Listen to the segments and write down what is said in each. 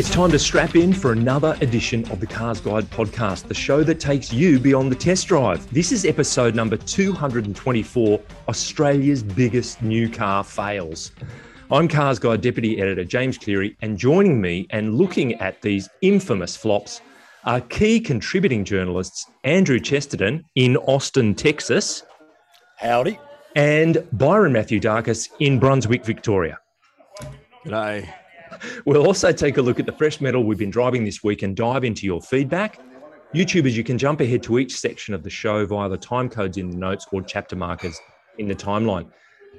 It's time to strap in for another edition of the Cars Guide podcast, the show that takes you beyond the test drive. This is episode number 224 Australia's biggest new car fails. I'm Cars Guide Deputy Editor James Cleary, and joining me and looking at these infamous flops are key contributing journalists Andrew Chesterton in Austin, Texas. Howdy. And Byron Mathioudakis in Brunswick, Victoria. G'day. We'll also take a look at the fresh metal we've been driving this week and dive into your feedback. YouTubers, you can jump ahead to each section of the show via the time codes in the notes or chapter markers in the timeline.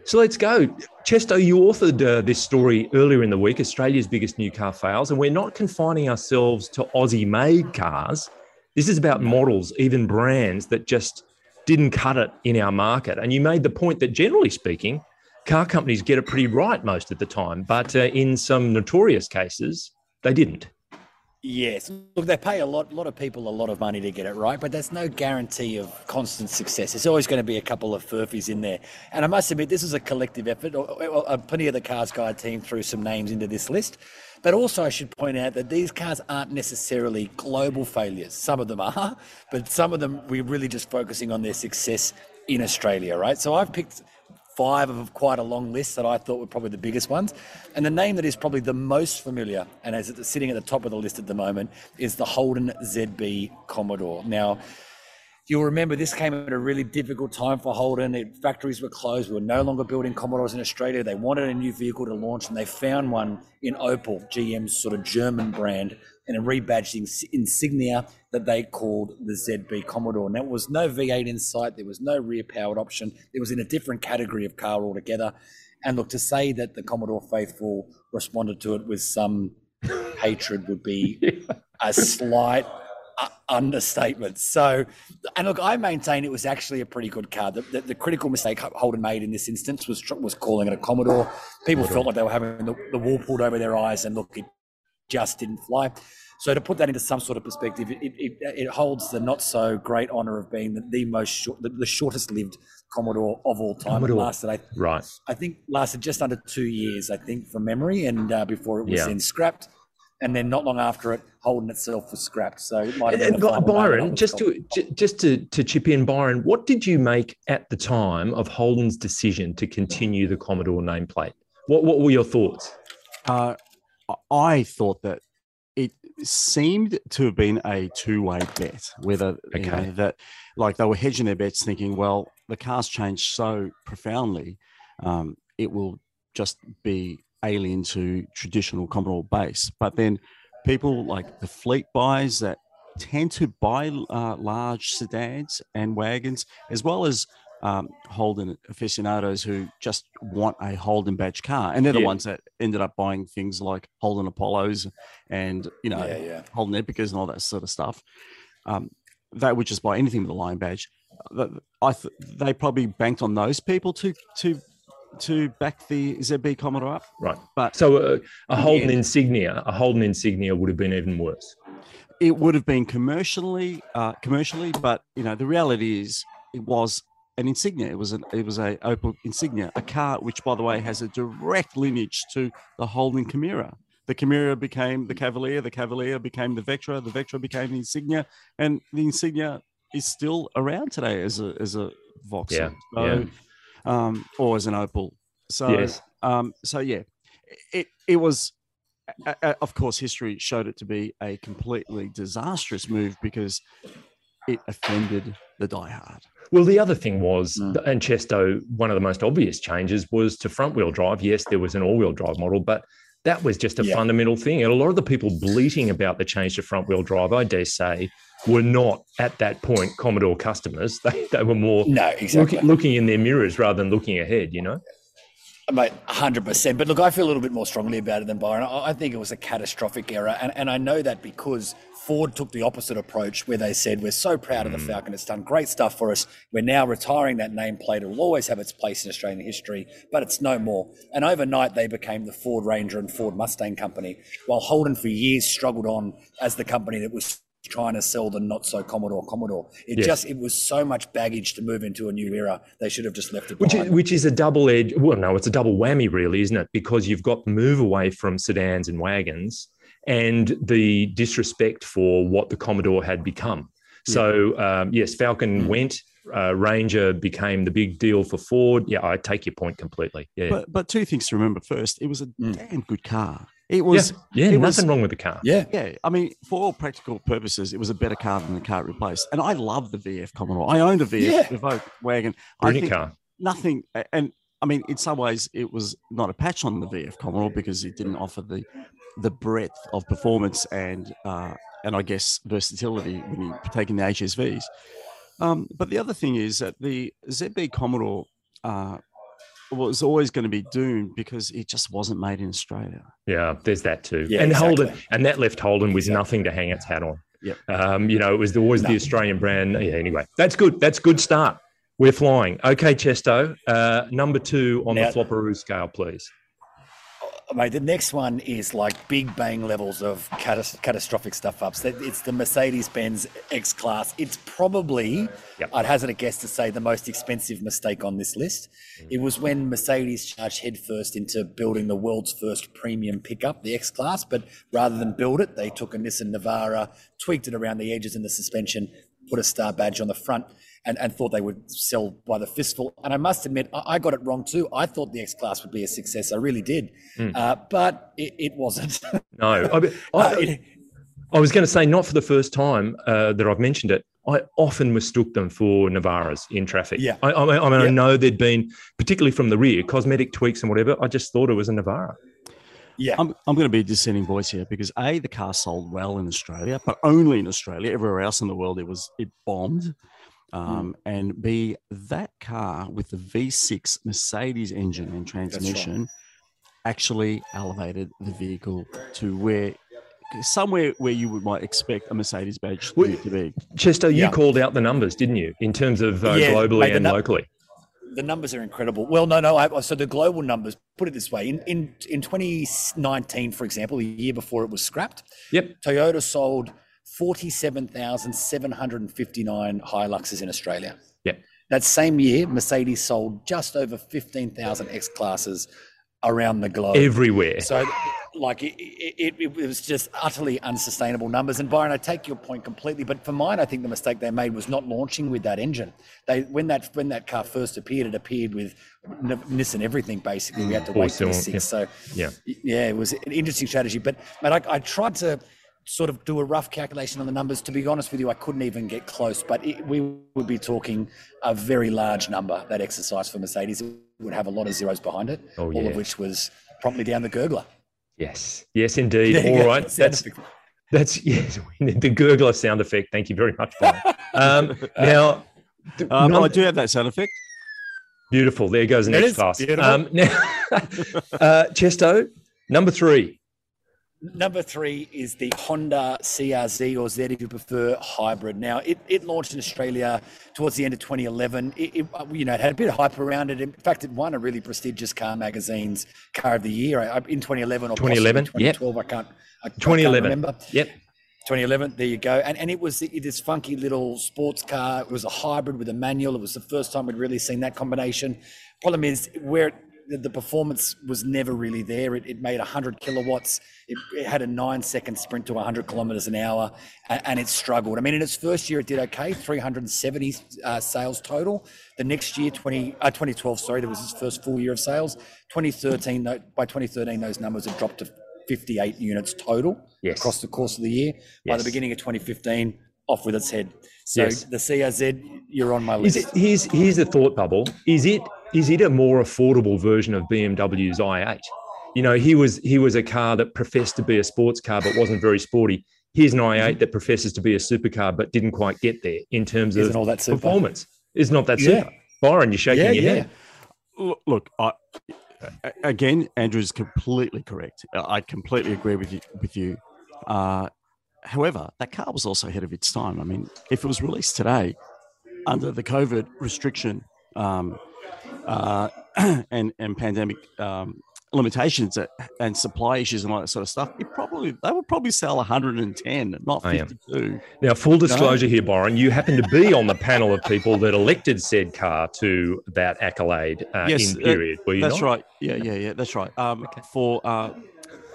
So let's go. Chesto, you authored uh, this story earlier in the week, Australia's biggest new car fails, and we're not confining ourselves to Aussie made cars. This is about models, even brands that just didn't cut it in our market. And you made the point that generally speaking, car companies get it pretty right most of the time, but uh, in some notorious cases, they didn't. Yes, look, they pay a lot, lot of people a lot of money to get it right, but there's no guarantee of constant success. There's always going to be a couple of furfies in there, and I must admit, this is a collective effort. Plenty of the Cars Guide team threw some names into this list, but also I should point out that these cars aren't necessarily global failures. Some of them are, but some of them we're really just focusing on their success in Australia, right? So I've picked five of quite a long list that I thought were probably the biggest ones. And the name that is probably the most familiar and is sitting at the top of the list at the moment is the Holden ZB Commodore. Now, You'll remember this came at a really difficult time for Holden. It, factories were closed. We were no longer building Commodores in Australia. They wanted a new vehicle to launch, and they found one in Opel, GM's sort of German brand, and a rebadged insignia that they called the ZB Commodore. Now, there was no V8 in sight. There was no rear powered option. It was in a different category of car altogether. And look, to say that the Commodore faithful responded to it with some hatred would be a slight understatement. So, and look, I maintain it was actually a pretty good car. The, the, the, critical mistake Holden made in this instance was was calling it a Commodore. People felt like they were having the, the wool pulled over their eyes, and look, it just didn't fly. So to put that into some sort of perspective, it, it, it holds the not so great honour of being the, the most short, the, the, shortest lived Commodore of all time. Commodore. It lasted, I, right? I think lasted just under two years, I think, from memory, and uh, before it was yeah. then scrapped and then not long after it, Holden itself was scrapped. So it might have been. Byron, just to just to to chip in, Byron, what did you make at the time of Holden's decision to continue the Commodore nameplate? What what were your thoughts? Uh, I thought that it seemed to have been a two-way bet whether okay. you know, that like they were hedging their bets thinking well the car's changed so profoundly um, it will just be alien to traditional Commodore base. But then people like the fleet buys that tend to buy uh, large sedans and wagons, as well as um, Holden aficionados who just want a Holden badge car, and they're the yeah. ones that ended up buying things like Holden Apollos and you know yeah, yeah. Holden Epicas and all that sort of stuff. Um, they would just buy anything with a lion badge. I th- they probably banked on those people to to to back the ZB Commodore up. Right. But so uh, a Holden yeah. insignia, a Holden insignia would have been even worse. It would have been commercially, uh, commercially, but you know the reality is it was an insignia. It was an it was a Opel insignia, a car which, by the way, has a direct lineage to the Holden Camira. The Camira became the Cavalier, the Cavalier became the Vectra, the Vectra became the insignia, and the insignia is still around today as a as a Vauxhall. Yeah. So, yeah um, or as an Opel. So, yes. um, so yeah, it it was. of course, history showed it to be a completely disastrous move because it offended the diehard. Well, the other thing was, mm. and Chesto, one of the most obvious changes was to front wheel drive. Yes, there was an all wheel drive model, but that was just a yeah. fundamental thing. And a lot of the people bleating about the change to front wheel drive, I dare say, were not at that point Commodore customers. They, they were more no, exactly. looking, looking in their mirrors rather than looking ahead, you know? Mate, 100%. But look, I feel a little bit more strongly about it than Byron. I think it was a catastrophic error. And, and I know that because Ford took the opposite approach where they said, We're so proud of the mm. Falcon. It's done great stuff for us. We're now retiring that nameplate. It will always have its place in Australian history, but it's no more. And overnight, they became the Ford Ranger and Ford Mustang company, while Holden for years struggled on as the company that was trying to sell the not so Commodore Commodore. It yes. just it was so much baggage to move into a new era. They should have just left it. Which is, which is a double edge. Well, no, it's a double whammy, really, isn't it? Because you've got the move away from sedans and wagons, and the disrespect for what the Commodore had become. Yeah. So um, yes, Falcon mm. went. Uh, Ranger became the big deal for Ford. Yeah, I take your point completely. Yeah, but but two things to remember. First, it was a mm. damn good car. It was yeah, yeah it nothing was, wrong with the car. Yeah, yeah. I mean, for all practical purposes, it was a better car than the car it replaced. And I love the VF Commodore. I owned a VF yeah. Evoke wagon. Brilliant car. Nothing, and I mean, in some ways, it was not a patch on the VF Commodore because it didn't offer the the breadth of performance and uh, and I guess versatility when you're taking the HSVs. Um, but the other thing is that the ZB Commodore uh, was always going to be doomed because it just wasn't made in Australia. Yeah, there's that too. Yeah, and exactly. Holden, and that left Holden with exactly. nothing to hang its hat on. Yeah. Um, you know, it was always no. the Australian brand. Yeah, anyway, that's good. That's good start. We're flying. Okay, Chesto. Uh, number two on now, the flopperoo scale, please mate, the next one is like big bang levels of catastrophic stuff ups. It's the Mercedes Benz X Class. It's probably, yep. I'd hazard a guess to say, the most expensive mistake on this list. Mm. It was when Mercedes charged headfirst into building the world's first premium pickup, the X Class, but rather than build it, they took a Nissan Navara, tweaked it around the edges and the suspension, put a star badge on the front and, and thought they would sell by the fistful. And I must admit, I, I got it wrong too. I thought the X Class would be a success. I really did. Mm. Uh, but it, it wasn't. no. I, I, I was going to say, not for the first time uh, that I've mentioned it. I often mistook them for Navaras in traffic. Yeah. I, I mean, I, mean, yeah. I know there'd been, particularly from the rear, cosmetic tweaks and whatever. I just thought it was a Navara. Yeah. I'm, I'm going to be a dissenting voice here because A, the car sold well in Australia, but only in Australia. Everywhere else in the world, it was it bombed. Hmm. Um, mm. And B, that car with the V6 Mercedes engine and transmission right. actually elevated the vehicle to where somewhere where you would might expect a Mercedes badge well, to be. Chesto, you yeah. called out the numbers, didn't you, in terms of uh, yeah, globally and locally? The numbers are incredible. Well, no, no. I, so the global numbers, put it this way: in in in 2019, for example, the year before it was scrapped, yep, Toyota sold 47,759 Hiluxes in Australia. Yeah. That same year, Mercedes sold just over 15,000 X classes around the globe. Everywhere. So, like, it, it, it, was just utterly unsustainable numbers. And Byron, I take your point completely. But for mine, I think the mistake they made was not launching with that engine. They when that when that car first appeared, it appeared with Nissan everything basically. We had to mm. wait for the six. Yeah. So, yeah, yeah, it was an interesting strategy. But, but I, I tried to sort of do a rough calculation on the numbers. To be honest with you, I couldn't even get close, but it, we would be talking a very large number that exercise for Mercedes. It would have a lot of zeros behind it, oh, all of which was promptly down the gurgler. Yes, yes, indeed. All right, that's that's yes, the gurgler sound effect. Thank you very much, Brian. Um, now, um, I do have that sound effect. Beautiful. There goes the X Class. Um, now, uh, Chesto, number three. Number three is the Honda CRZ or Z if you prefer hybrid. Now it, it launched in Australia towards the end of 2011. It, it, you know it had a bit of hype around it. In fact, it won a really prestigious car magazine's car of the year uh, in 2011 or 2011. 2012. Yep. I can't. I, 2011. I can't remember. Yep. 2011. There you go. And and it was this funky little sports car. It was a hybrid with a manual. It was the first time we'd really seen that combination. Problem is where the performance was never really there. It, it made 100 kilowatts. It, it, had a nine second sprint to 100 kilometers an hour, and, and, it struggled. I mean, in its first year, it did okay, 370 uh, sales total. The next year, 20, uh, 2012, sorry, that was its first full year of sales. 2013, by 2013, those numbers had dropped to 58 units total yes. across the course of the year. Yes. By the beginning of 2015, off with its head. So yes. the CRZ, you're on my list. It, here's here's the thought bubble. Is it is it a more affordable version of BMW's i8? You know, he was he was a car that professed to be a sports car but wasn't very sporty. Here's an i8 that professes to be a supercar but didn't quite get there in terms Isn't of all that performance. It's not that yeah. super. Byron, you're shaking yeah, your yeah. head. Look, I, again, Andrew is completely correct. I completely agree with you. With you. Uh, however, that car was also ahead of its time. I mean, if it was released today under the COVID restriction um, uh, and and pandemic um, limitations and supply issues and all that sort of stuff, it probably they would probably sell 110, not 52. Now, full disclosure no. here, Byron, you happen to be on the panel of people that elected said car to that accolade uh, yes, in period. Uh, were you that's not? right. Yeah, yeah, yeah. That's right. Um, okay. For uh,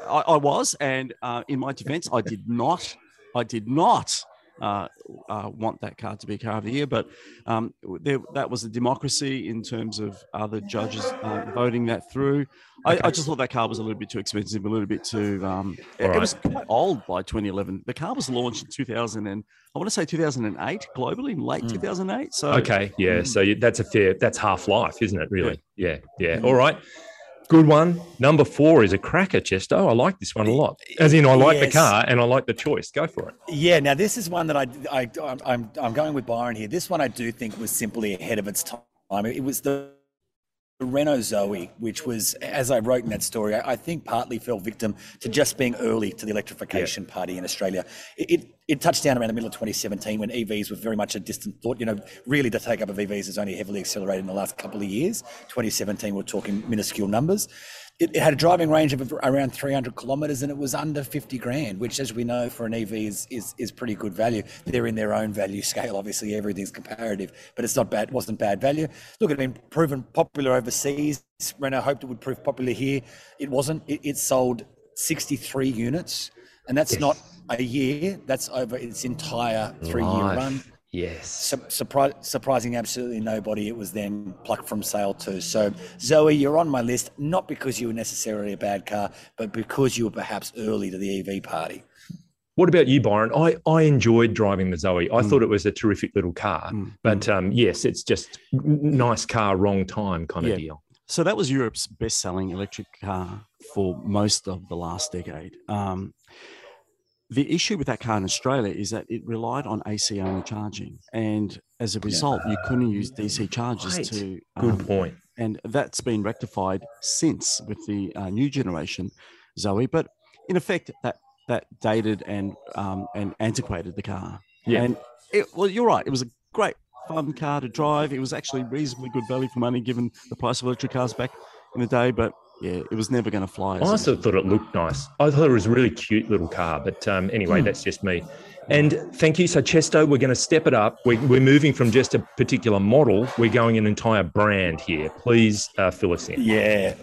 I, I was, and uh, in my defence, I did not. I did not uh, uh, want that car to be car of the year. But um, there, that was a democracy in terms of other judges uh, voting that through. I, I, just thought that car was a little bit too expensive, a little bit too. Um, it, right. it, was quite old by 2011. The car was launched in 2000 and I want to say 2008 globally, in late mm. 2008. So okay, yeah. Mm. So that's a fair. That's half life, isn't it? Really? Yeah, yeah. yeah. All right. Good one. Number four is a cracker, Chesto. I like this one a lot. As in, I like yes. the car and I like the choice. Go for it. Yeah. Now, this is one that I, I I'm I'm going with Byron here. This one I do think was simply ahead of its time. It was the the Renault Zoe, which was, as I wrote in that story, I, think partly fell victim to just being early to the electrification yeah. party in Australia. It, it, it, touched down around the middle of 2017 when EVs were very much a distant thought. You know, really the take up of EVs has only heavily accelerated in the last couple of years. 2017, we're talking minuscule numbers it, it, had a driving range of around 300 kilometers and it was under 50 grand, which, as we know, for an EV is, is, is pretty good value. They're in their own value scale. Obviously, everything's comparative, but it's not bad. It wasn't bad value. Look, it had been proven popular overseas. Renault hoped it would prove popular here. It wasn't. It, it sold 63 units, and that's yes. not a year. That's over its entire three-year run. Yes. Su- surpri- surprising absolutely nobody. It was then plucked from sale too. So, Zoe, you're on my list, not because you were necessarily a bad car, but because you were perhaps early to the EV party. What about you, Byron? I, I enjoyed driving the Zoe. I mm. thought it was a terrific little car. Mm. But um, yes, it's just nice car, wrong time kind of deal. So that was Europe's best selling electric car for most of the last decade. Um, the issue with that car in Australia is that it relied on AC only charging, and as a result, yeah. you couldn't use DC chargers right. to. Um, Good point. And that's been rectified since with the uh, new generation Zoe, but in effect, that that dated and um, and antiquated the car. Yeah. And it, well, you're right. It was a great fun car to drive. It was actually reasonably good value for money given the price of electric cars back in the day, but yeah, it was never going to fly. I also thought it looked nice. I thought it was a really cute little car, but um, anyway, mm. that's just me. And thank you. So, Chesto, we're going to step it up. We're, we're moving from just a particular model. We're going an entire brand here. Please uh, fill us in. Yeah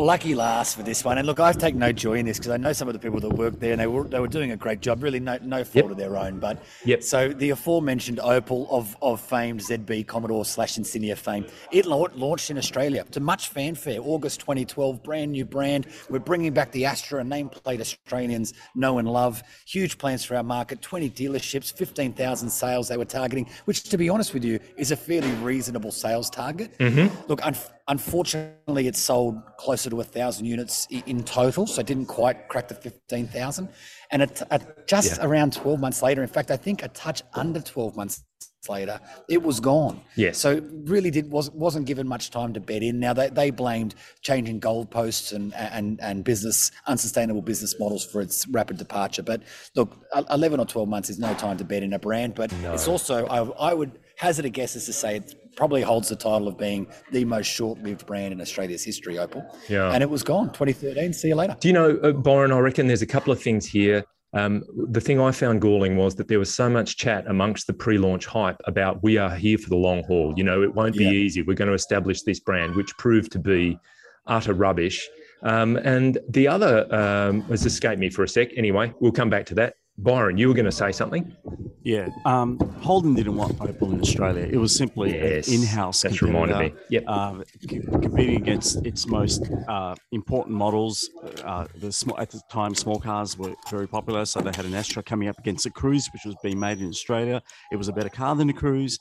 lucky last for this one. And look, I take no joy in this because I know some of the people that worked there and they were they were doing a great job. Really, no no fault yep. of their own. But yep. So the aforementioned Opel of of famed ZB Commodore slash Insignia fame, it launched in Australia to much fanfare. August 2012, brand new brand. We're bringing back the Astra, a nameplate Australians know and love. Huge plans for our market. 20 dealerships, 15,000 sales they were targeting, which to be honest with you is a fairly reasonable sales target. Mm-hmm. Look. Un- Unfortunately, it sold closer to a thousand units in total, so it didn't quite crack the fifteen thousand. And it, just yeah. around twelve months later, in fact, I think a touch under twelve months later, it was gone. Yeah. So really, did was wasn't given much time to bed in. Now they, they blamed changing goalposts and and and business unsustainable business models for its rapid departure. But look, eleven or twelve months is no time to bed in a brand. But no. it's also I, I would hazard a guess is to say it probably holds the title of being the most short-lived brand in Australia's history, Opel. Yeah. And it was gone, 2013. See you later. Do you know, uh, Byron, I reckon there's a couple of things here. Um, the thing I found galling was that there was so much chat amongst the pre-launch hype about we are here for the long haul. You know, it won't be yeah. easy. We're going to establish this brand, which proved to be utter rubbish. Um, and the other um, has escaped me for a sec. Anyway, we'll come back to that. Byron, you were going to say something? Yeah. Um, Holden didn't want Opel in Australia. It was simply yes, in-house That's reminded me. Yep. Uh, competing against its most uh, important models. Uh, the small, at the time, small cars were very popular, so they had an Astra coming up against a Cruze, which was being made in Australia. It was a better car than a Cruze.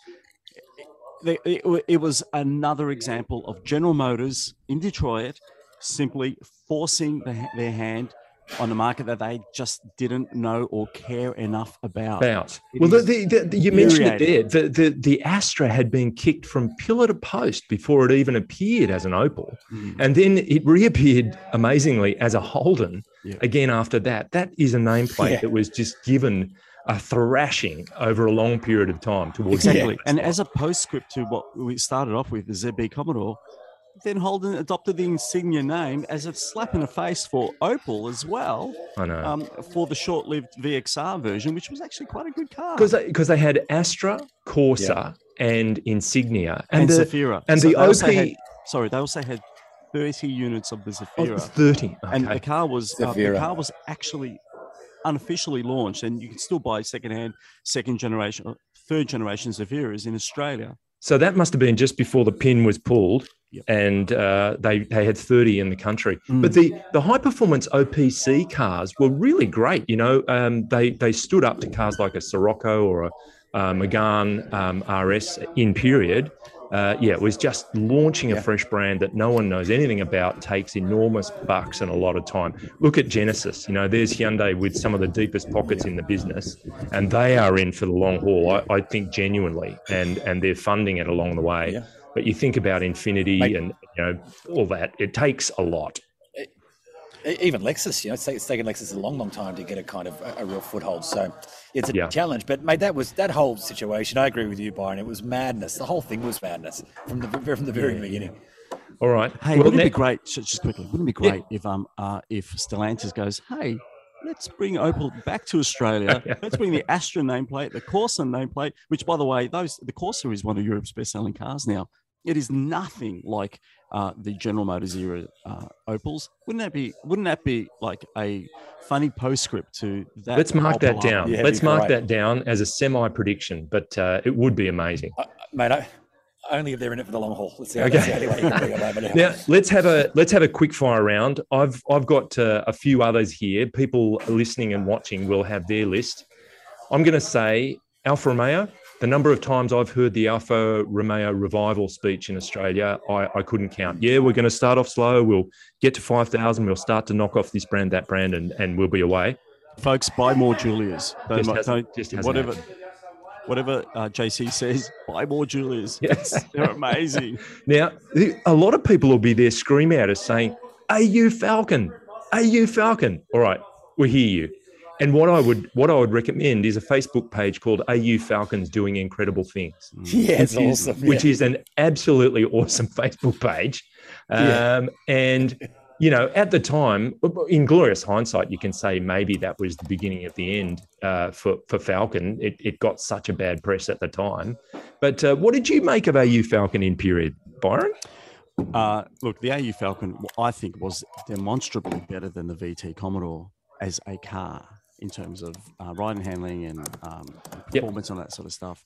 It, it, it was another example of General Motors in Detroit simply forcing the, their hand on the market that they just didn't know or care enough about. About well, the, the, the, you mentioned it there. The, the the Astra had been kicked from pillar to post before it even appeared as an Opel, mm. and then it reappeared amazingly as a Holden yeah. again after that. That is a nameplate yeah. that was just given a thrashing over a long period of time towards exactly. And as a postscript to what we started off with, the ZB Commodore, then Holden adopted the Insignia name as a slap in the face for Opel as well. I know. Um, for the short-lived VXR version, which was actually quite a good car. Because they, they had Astra, Corsa, yeah. and Insignia, and, and the Zafira, and so the OP. Had, sorry, they also had 30 units of the Zafira. Oh, 30. Okay. And the car was uh, the car was actually unofficially launched, and you can still buy secondhand, second generation, uh, third generation Zafiras in Australia. So that must have been just before the pin was pulled, Yep. and uh, they they had thirty in the country. Mm. But the the high performance OPC cars were really great. You know, um, they they stood up to cars like a Scirocco or a uh, Megane um, RS in period. Uh, yeah, it was just launching a Yeah. fresh brand that no one knows anything about. Takes enormous bucks and a lot of time. Look at Genesis. You know, there's Hyundai with some of the deepest pockets in the business, and they are in for the long haul. I, I think genuinely, and and they're funding it along the way. Yeah. But you think about Infiniti Mate. and you know all that. It takes a lot. Even Lexus, you know, it's, it's taken Lexus a long, long time to get a kind of a, a real foothold. So it's a Yeah. challenge. But mate, that was that whole situation. I agree with you, Byron. It was madness. The whole thing was madness from the from the very beginning. All right. Hey, well, wouldn't it be great? Just, just quickly, wouldn't it be Yeah. great if um uh if Stellantis goes, hey, let's bring Opel back to Australia. Yeah. Let's bring the Astra nameplate, the Corsa nameplate, which by the way, those the Corsa is one of Europe's best-selling cars now. It is nothing like uh, the General Motors era uh, Opels. Wouldn't that be? Wouldn't that be like a funny postscript to that? Let's mark whole that down. Yeah, Let's mark great. that down as a semi prediction, but uh, it would be amazing. Uh, mate, I, only if they're in it for the long haul. Let's see. How, Okay. that's the only way you can bring it over now. Now let's have a let's have a quick fire round. I've I've got uh, a few others here. People listening and watching will have their list. I'm going to say Alfa Romeo. The number of times I've heard the Alfa Romeo revival speech in Australia, I, I couldn't count. Yeah, we're going to start off slow. We'll get to 5,000. We'll start to knock off this brand, that brand, and, and we'll be away. Folks, buy more Giulias. Don't, Just mi- hasn't- just whatever, happened. Whatever uh, JC says, buy more Giulias. Yes. They're amazing. Now, a lot of people will be there screaming at us saying, AU Falcon, AU Falcon. All right, we hear you. And what I would what I would recommend is a Facebook page called AU Falcons Doing Incredible Things, Yeah, it's which is- awesome. which yeah. is an absolutely awesome Facebook page. Um, Yeah. And you know, at the time, in glorious hindsight, you can say maybe that was the beginning of the end uh, for for Falcon. It, it got such a bad press at the time. But uh, what did you make of AU Falcon in period, Byron? Uh, look, the AU Falcon, I think, was demonstrably better than the VT Commodore as a car in terms of uh, ride and handling and um, and Yep. performance and that sort of stuff.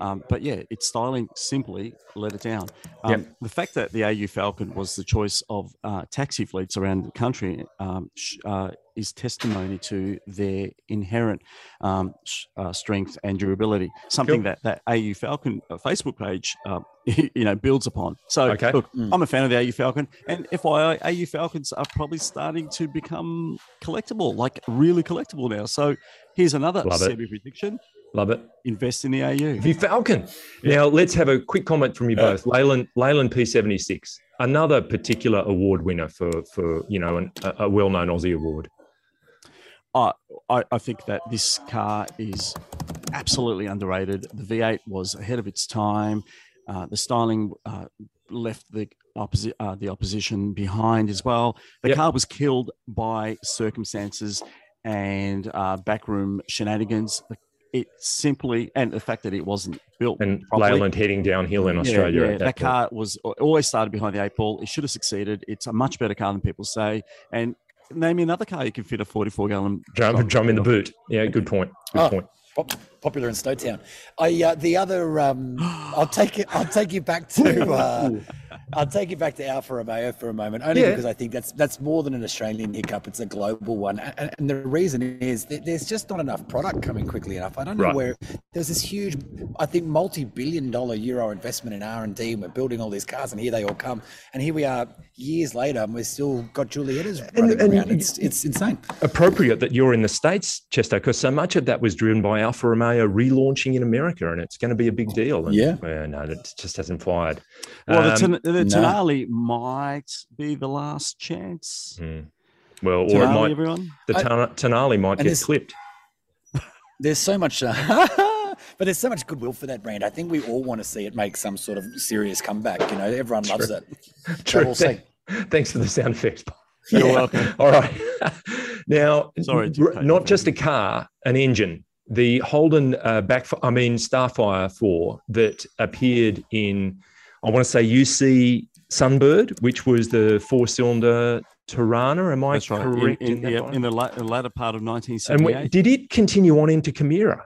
Um, but yeah, its styling simply let it down. Um, Yep. The fact that the AU Falcon was the choice of uh, taxi fleets around the country um, uh, is testimony to their inherent um, uh, strength and durability. Something Cool. that that AU Falcon uh, Facebook page, uh, you know, builds upon. So Okay. look, Mm. I'm a fan of the AU Falcon, and FYI, AU Falcons are probably starting to become collectible, like really collectible now. So here's another Love it. semi prediction: Love it. invest in the AU. The Falcon. Now let's have a quick comment from you both. Leyland, Leyland P76, another particular award winner for for you know an, a, a well-known Aussie award. I, I I think that this car is absolutely underrated. The V8 was ahead of its time. Uh, the styling uh, left the opposi- uh, the opposition behind as well. The Yep. car was killed by circumstances and uh, backroom shenanigans. It simply, and the fact that it wasn't built And properly. Leyland heading downhill in Australia. yeah, at that, that car was always started behind the eight ball. It should have succeeded. It's a much better car than people say. And name me another car you can fit a 44 gallon Drum, drum in the boot. Yeah, good point. Good Oh. point. Pop- popular in Snowtown. I uh, the other um, I'll take it. I'll take you back to. Uh, I'll take you back to Alfa Romeo for a moment, only Yeah. because I think that's that's more than an Australian hiccup. It's a global one, and, and the reason is that there's just not enough product coming quickly enough. I don't know Right. where there's this huge, I think, multi-billion-dollar euro investment in R and D, and we're building all these cars, and here they all come, and here we are years later, and we've still got Giuliettas running and- around. It's it's insane. Appropriate that you're in the States, Chesto, because so much of that was driven by Alfa Romeo relaunching in America, and it's going to be a big deal. And, Yeah. well, no, it just hasn't fired. Well, the, Um, Ten- the no. Tonale might be the last chance. hmm. Well, or it Tonale, might, everyone. the I- Tonale might and get clipped. there's so much uh, but there's so much goodwill for that brand i think we all want to see it make some sort of serious comeback you know everyone loves it True. we'll see. Thanks for the sound effects. You're Yeah. welcome. All right. now, Sorry r- not off, just a car, an engine. The Holden uh, back, I mean Starfire 4 that appeared in, I want to say UC Sunbird, which was the four-cylinder Torana. Am I That's right. correct? In, in, in yeah, in the, la- the latter part of and 1978. we, did it continue on into Camira?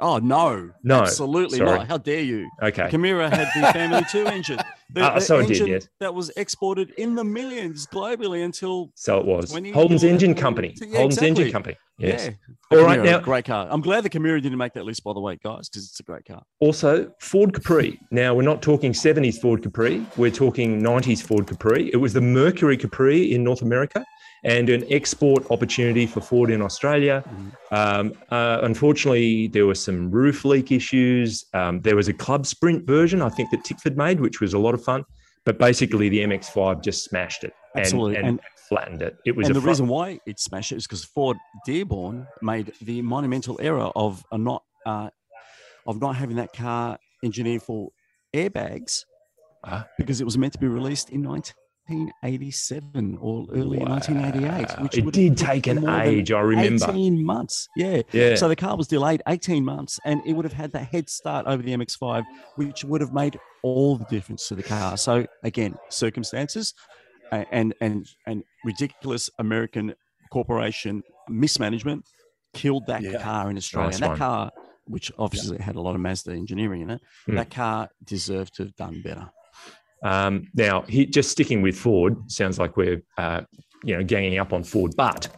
Oh no, No, absolutely sorry. not. How dare you? Okay. Camira had the Family Two engine. The, Ah, the so it did, engine yes. that was exported in the millions globally until So it was Holden's Engine. Company. Yeah, Holden's Engine. Company. Yes. yeah. All right, now- great car. I'm glad the Camira didn't make that list, by the way, guys, because it's a great car. Also, Ford Capri. Now, we're not talking 70s Ford Capri, we're talking 90s Ford Capri. It was the Mercury Capri in North America and an export opportunity for Ford in Australia. Um, uh, unfortunately, there were some roof leak issues. Um, there was a club sprint version, I think, that Tickford made, which was a lot of fun. But basically, the MX5 just smashed it and, Absolutely. and, And- flattened it. It was and the front- reason why it smashed it is because Ford Dearborn made the monumental error of not uh, of not having that car engineered for airbags Ah. because it was meant to be released in 1987 or early 1988. Which It would did take an age, I remember. 18 months. Yeah. Yeah. So the car was delayed 18 months and it would have had the head start over the MX5, which would have made all the difference to the car. So again, circumstances and and and ridiculous American corporation mismanagement killed that Yeah. car in Australia. Nice and that car, which obviously had a lot of Mazda engineering in it, Hmm. that car deserved to have done better. Um, now, he, just sticking with Ford, sounds like we're uh, you know ganging up on Ford, but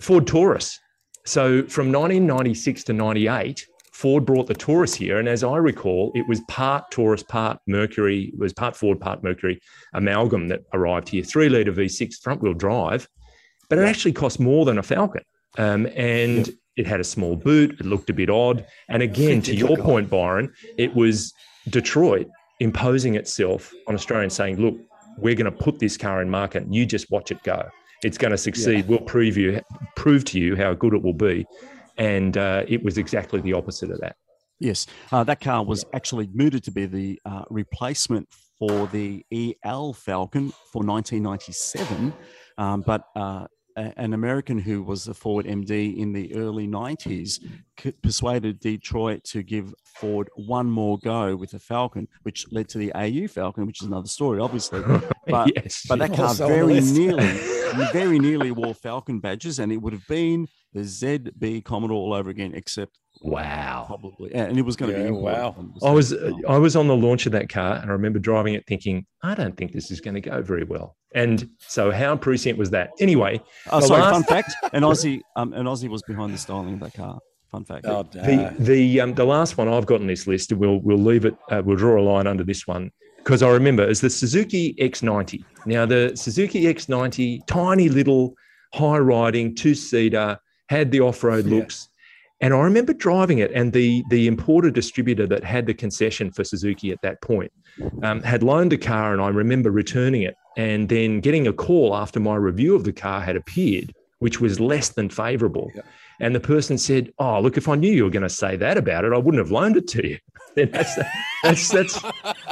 Ford Taurus. So from 1996 to 98, Ford brought the Taurus here, and as I recall, it was part Taurus, part Mercury. It was part Ford, part Mercury amalgam that arrived here. Three liter V6 front wheel drive, but it actually cost more than a Falcon, um, and it had a small boot. It looked a bit odd, and again, to your point, Byron, it was Detroit imposing itself on Australians, saying, "Look, we're going to put this car in market. You just watch it go. It's going to succeed. We'll prove you, prove to you how good it will be." And uh, it was exactly the opposite of that. Yes, uh, that car was actually mooted to be the uh, replacement for the EL Falcon for 1997, um, but uh, an American who was a Ford MD in the early 90s c- persuaded Detroit to give Ford one more go with the Falcon, which led to the AU Falcon, which is another story, obviously. But, yes, but that car Also very nearly, very nearly wore Falcon badges, and it would have been the ZB Commodore all over again, except wow. probably, yeah, and it was going to Yeah, be imported wow. I was States. I was on the launch of that car, and I remember driving it, thinking, I don't think this is going to go very well. And so, how prescient was that? Anyway, Oh, sorry, last- fun fact: And Aussie, um, an Aussie was behind the styling of that car. Fun fact. Oh, the the um, the last one I've got on this list, and we'll we'll leave it. Uh, we'll draw a line under this one because I remember is the Suzuki X90. Now the Suzuki X90, tiny little high riding two seater, had the off road Yeah. looks. And I remember driving it, and the the importer distributor that had the concession for Suzuki at that point um, had loaned the car, and I remember returning it, and then getting a call after my review of the car had appeared, which was less than favourable. Yeah. And the person said, "Oh, look, if I knew you were going to say that about it, I wouldn't have loaned it to you." Then that's that's that's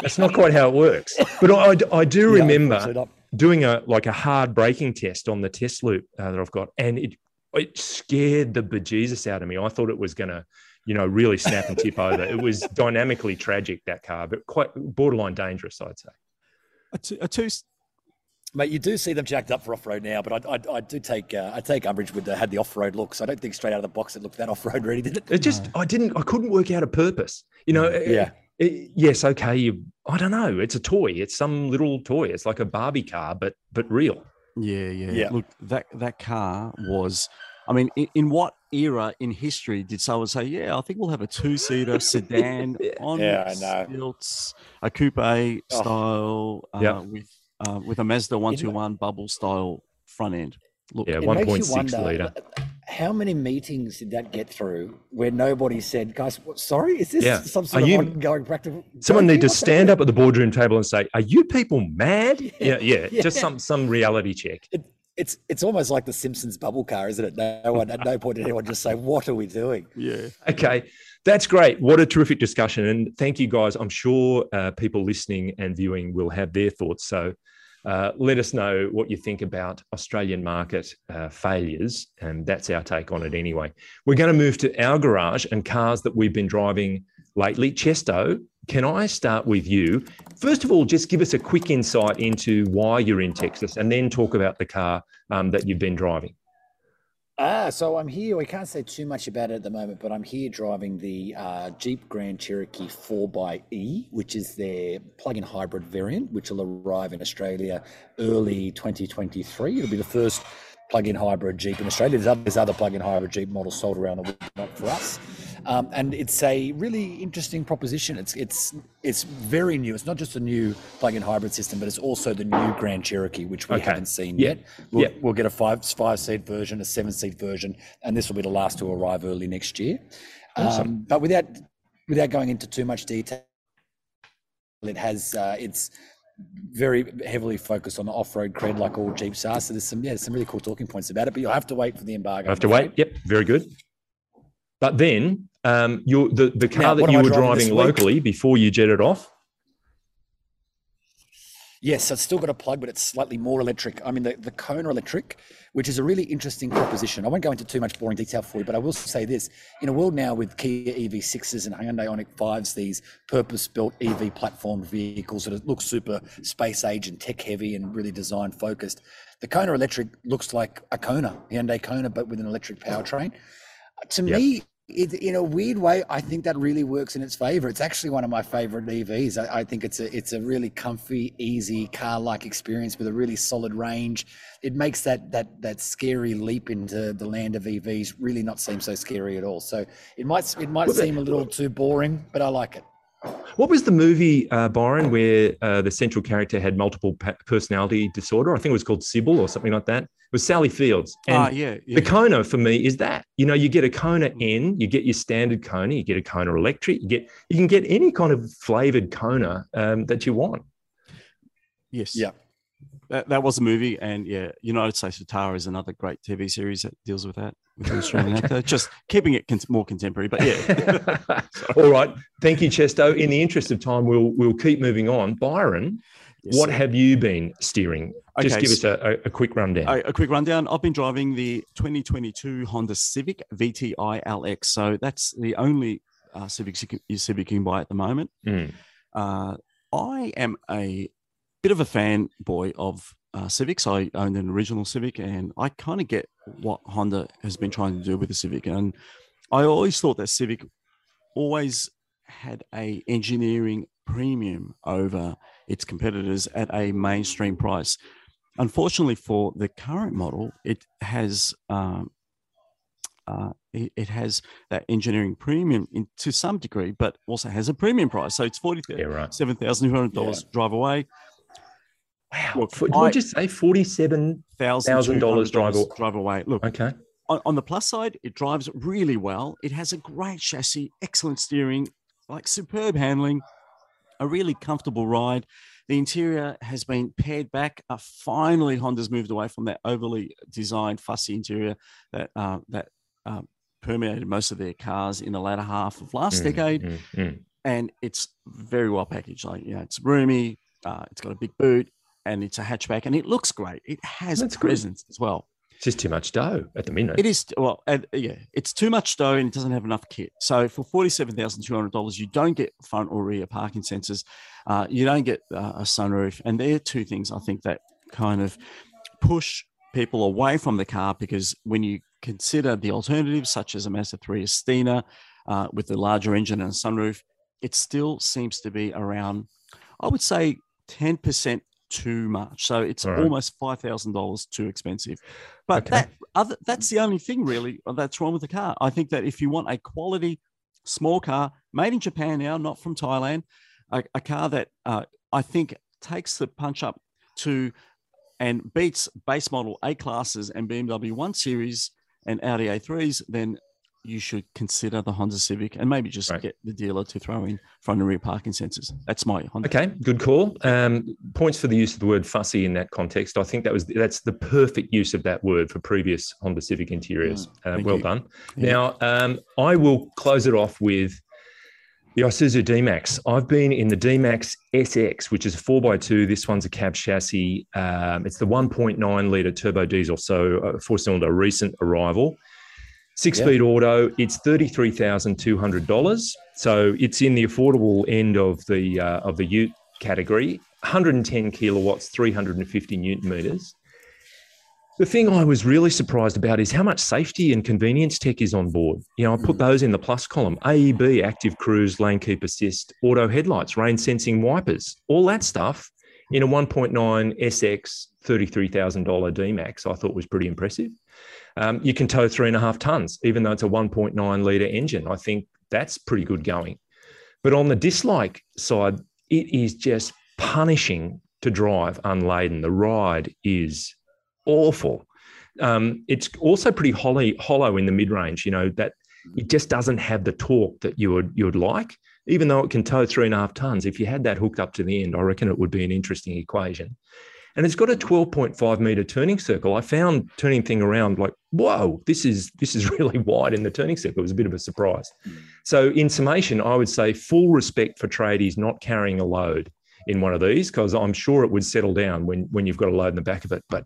that's not quite how it works. But I, I do remember not. doing a like a hard braking test on the test loop uh, that I've got, and it it scared the bejesus out of me. I thought it was going to, you know, really snap and tip over. It was dynamically tragic that car, but quite borderline dangerous, I'd say. A two, a two Mate, you do see them jacked up for off road now, but I, I, I do take uh, I take umbrage with the had the off road looks. I don't think straight out of the box it looked that off road ready, did it? It just I didn't I couldn't work out a purpose. You know, it- Yeah. it- yes, okay. You, I don't know. It's a toy. It's some little toy. It's like a Barbie car, but but real. Yeah, yeah, Yeah. Look, that that car was. I mean, in, in what era in history did someone say, "Yeah, I think we'll have a two-seater sedan on Yeah, stilts, a coupe style uh, Yep. with uh, with a Mazda one two one bubble style front end"? Look, Yeah, one point six liter. How many meetings did that get through where nobody said, "Guys, what, sorry, is this Yeah. some Are sort of you- ongoing practical?" Someone need to stand up at the boardroom table and say, "Are you people mad?" Yeah, yeah. Yeah. Just some some reality check. It, it's it's almost like the Simpsons bubble car, isn't it? No one at no point did anyone just say, "What are we doing?" yeah, Okay, that's great. What a terrific discussion, and thank you guys. I'm sure uh, people listening and viewing will have their thoughts. So. Uh, let us know what you think about Australian market uh, failures, and that's our take on it anyway. We're going to move to our garage and cars that we've been driving lately. Chesto, can I start with you? First of all, just give us a quick insight into why you're in Texas and then talk about the car um, that you've been driving. Ah, so I'm here. We can't say too much about it at the moment, but I'm here driving the uh, Jeep Grand Cherokee 4xE, which is their plug-in hybrid variant, which will arrive in Australia early 2023. It'll be the first plug-in hybrid Jeep in Australia. There's other, there's other plug-in hybrid Jeep models sold around the world, not for us. Um, and it's a really interesting proposition. It's it's it's very new. It's not just a new plug-in hybrid system, but it's also the new Grand Cherokee, which we okay. haven't seen yeah. yet. We'll, yeah. we'll get a five five seat version, a seven seat version, and this will be the last to arrive early next year. Awesome. Um, but without without going into too much detail, it has uh, it's very heavily focused on the off-road cred like all Jeeps are. So there's some yeah, some really cool talking points about it. But you'll have to wait for the embargo. I have to wait. Yep, very good. But then um, you the the car now, that you were driving, driving locally before you jetted off. Yes, it's still got a plug, but it's slightly more electric. I mean, the, the Kona electric, which is a really interesting proposition. I won't go into too much boring detail for you, but I will say this. In a world now with Kia EV6s and Hyundai Ioniq 5s, these purpose-built EV platform vehicles that look super space age and tech heavy and really design focused, the Kona electric looks like a Kona, Hyundai Kona, but with an electric powertrain. To yep. me, it, in a weird way, I think that really works in its favor. It's actually one of my favorite EVs. I, I think it's a it's a really comfy, easy car-like experience with a really solid range. It makes that that that scary leap into the land of EVs really not seem so scary at all. So it might it might well, seem a little too boring, but I like it. What was the movie, uh, Byron, where uh, the central character had multiple personality disorder? I think it was called Sybil or something like that. It was Sally Fields. And uh, yeah, yeah. The Kona for me is that. You know, you get a Kona N, you get your standard Kona, you get a Kona Electric, you get you can get any kind of flavored Kona um, that you want. Yes. Yeah that, that was a movie, and yeah, United States of Tara is another great TV series that deals with that with an Australian actor. Just keeping it con- more contemporary, but yeah. All right, thank you, Chesto. In the interest of time, we'll we'll keep moving on. Byron, yes, what sir. have you been steering? Okay, Just give us a, a, quick rundown. A, a, quick rundown. I've been driving the 2022 Honda Civic VTI LX. So that's the only uh, Civic Civic you can buy at the moment. Mm. Uh, I am a bit of a fanboy of uh, Civics. I owned an original Civic, and I kind of get what Honda has been trying to do with the Civic. And I always thought that Civic always had a engineering premium over its competitors at a mainstream price. Unfortunately, for the current model, it has um, uh, it, it, has that engineering premium in, to some degree, but also has a premium price. So it's forty seven thousand two hundred dollars yeah. drive away. Wow. Look, For, I, just say forty-seven thousand dollars drive drive away. Look, okay. On, on, the plus side, it drives really well. It has a great chassis, excellent steering, like superb handling, a really comfortable ride. The interior has been pared back. Uh, finally, Honda's moved away from that overly designed, fussy interior that uh, that uh, permeated most of their cars in the latter half of last mm, decade. Mm, mm. And it's very well packaged. Like, you know, it's roomy. Uh, it's got a big boot and it's a hatchback and it looks great. It has That's presence good. as well. It's just too much dough at the minute. It is well, and, yeah, it's too much dough and it doesn't have enough kit. So for forty-seven thousand two hundred dollars, you don't get front or rear parking sensors, uh, you don't get uh, a sunroof, and they're two things I think that kind of push people away from the car because when you consider the alternatives such as a Mazda 3 Astina uh, with the larger engine and sunroof, it still seems to be around, I would say, 10% too much. So it's right. almost five thousand dollars too expensive. But okay. that other that's the only thing really that's wrong with the car. I think that if you want a quality small car made in Japan now, not from Thailand, a, a car that uh, I think takes the punch up to and beats base model A classes and BMW One Series and Audi A3s, then you should consider the Honda Civic and maybe just right. get the dealer to throw in front and rear parking sensors. That's my Honda. Okay, good call. Um, points for the use of the word fussy in that context. I think that was that's the perfect use of that word for previous Honda Civic interiors. Uh, well you. done. Yeah. Now um, I will close it off with the Isuzu D-Max. I've been in the D-Max SX, which is a 4x2. This one's a cab chassis. Um, it's the 1.9 litre turbo diesel, so a four cylinder, recent arrival. Six speed yeah. auto, it's $33,200. So it's in the affordable end of the uh, of the ute category. 110 kilowatts, 350 newton meters. The thing I was really surprised about is how much safety and convenience tech is on board. You know, I put mm. those in the plus column AEB, active cruise, lane keep assist, auto headlights, rain sensing wipers, all that stuff in a 1.9 SX $33,000 D-Max, I thought was pretty impressive. Um, you can tow three and a half tons, even though it's a 1.9 litre engine. I think that's pretty good going. But on the dislike side, it is just punishing to drive unladen. The ride is awful. Um, it's also pretty hollow, hollow in the mid range. You know that it just doesn't have the torque that you would you would like. Even though it can tow three and a half tons, if you had that hooked up to the end, I reckon it would be an interesting equation. And it's got a 12.5 meter turning circle. I found turning thing around like, whoa, this is this is really wide in the turning circle. It was a bit of a surprise. So in summation, I would say full respect for tradies not carrying a load in one of these because I'm sure it would settle down when when you've got a load in the back of it. But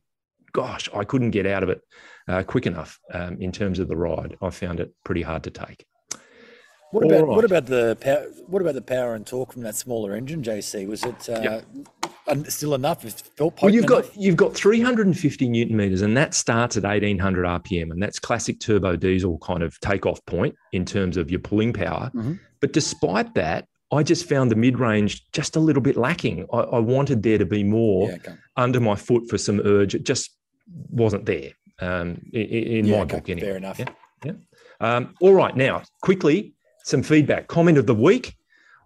gosh, I couldn't get out of it uh, quick enough um, in terms of the ride. I found it pretty hard to take. What about right. what about the power, what about the power and torque from that smaller engine, JC? Was it uh, yep still enough? well, you've got you've got 350 newton meters, and that starts at 1800 RPM, and that's classic turbo diesel kind of takeoff point in terms of your pulling power. Mm-hmm. But despite that, I just found the mid range just a little bit lacking. I, I wanted there to be more yeah, okay. under my foot for some urge. It just wasn't there um, in, in yeah, my okay. book. Anyway. Fair enough. Yeah. yeah. Um, all right, now quickly some feedback. Comment of the week.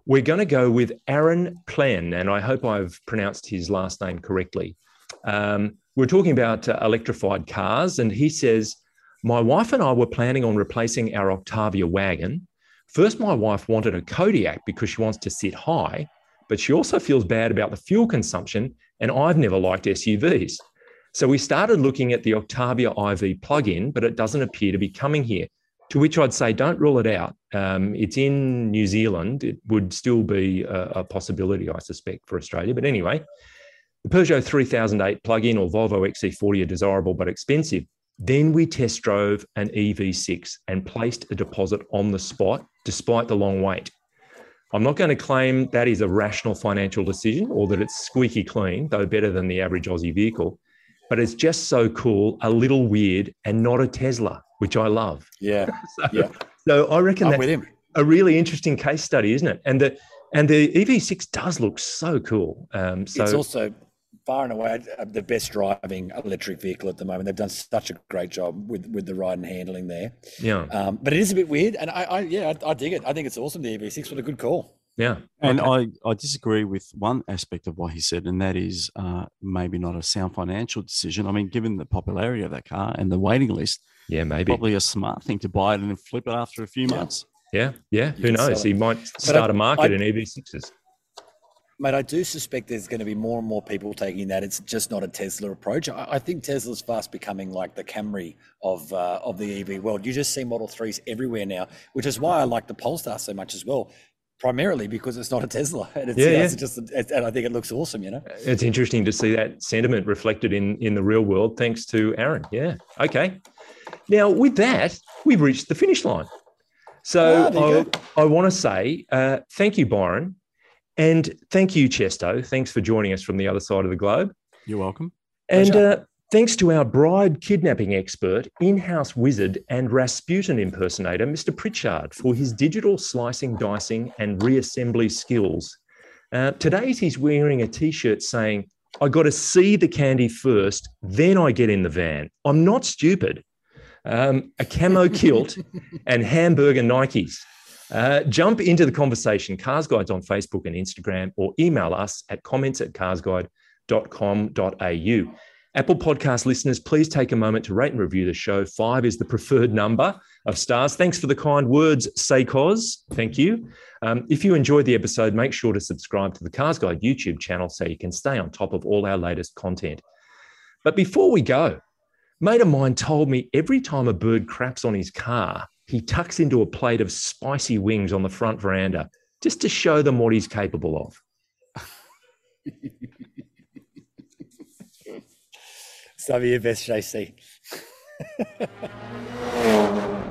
We're going to go with Aaron Plen, and I hope I've pronounced his last name correctly. Um, we're talking about uh, electrified cars, and he says, My wife and I were planning on replacing our Octavia wagon. First, my wife wanted a Kodiaq because she wants to sit high, but she also feels bad about the fuel consumption, and I've never liked SUVs. So we started looking at the Octavia IV plug in, but it doesn't appear to be coming here. To which I'd say, don't rule it out. Um, it's in New Zealand. It would still be a, a, possibility, I suspect, for Australia. But anyway, the Peugeot 3008 plug-in or Volvo XC40 are desirable but expensive. Then we test drove an EV6 and placed a deposit on the spot, despite the long wait. I'm not going to claim that is a rational financial decision or that it's squeaky clean, though better than the average Aussie vehicle. But it's just so cool, a little weird, and not a Tesla which I love. Yeah. so, yeah. So I reckon that's with him. a really interesting case study, isn't it? And the and the EV6 does look so cool. Um, so it's also far and away uh, the best driving electric vehicle at the moment. They've done such a great job with with the ride and handling there. Yeah. Um, but it is a bit weird, and I, I yeah, I, I, dig it. I think it's awesome. The EV6, what a good call. Yeah. And okay. I, I disagree with one aspect of what he said, and that is uh, maybe not a sound financial decision. I mean, given the popularity of that car and the waiting list, yeah, maybe probably a smart thing to buy it and then flip it after a few months. Yeah, yeah. Who knows? He might start I, a market I, in EV6s. Mate, I do suspect there's going to be more and more people taking that. It's just not a Tesla approach. I, I think Tesla's fast becoming like the Camry of uh, of the EV world. You just see Model Threes everywhere now, which is why I like the Polestar so much as well. Primarily because it's not a Tesla, and it's, yeah, yeah. It's just, and I think it looks awesome. You know, it's interesting to see that sentiment reflected in in the real world, thanks to Aaron. Yeah, okay. Now, with that, we've reached the finish line. So oh, I, I want to say uh, thank you, Byron. And thank you, Chesto. Thanks for joining us from the other side of the globe. You're welcome. And uh, thanks to our bride kidnapping expert, in house wizard, and Rasputin impersonator, Mr. Pritchard, for his digital slicing, dicing, and reassembly skills. Uh, today, he's wearing a t shirt saying, I got to see the candy first, then I get in the van. I'm not stupid um, a camo kilt, and hamburger Nikes. Uh, jump into the conversation, Cars Guides on Facebook and Instagram, or email us at comments at carsguide.com.au. Apple Podcast listeners, please take a moment to rate and review the show. Five is the preferred number of stars. Thanks for the kind words, Saycos. Thank you. Um, if you enjoyed the episode, make sure to subscribe to the Cars Guide YouTube channel so you can stay on top of all our latest content. But before we go, Mate of mine told me every time a bird craps on his car, he tucks into a plate of spicy wings on the front veranda just to show them what he's capable of. Some of your best, JC.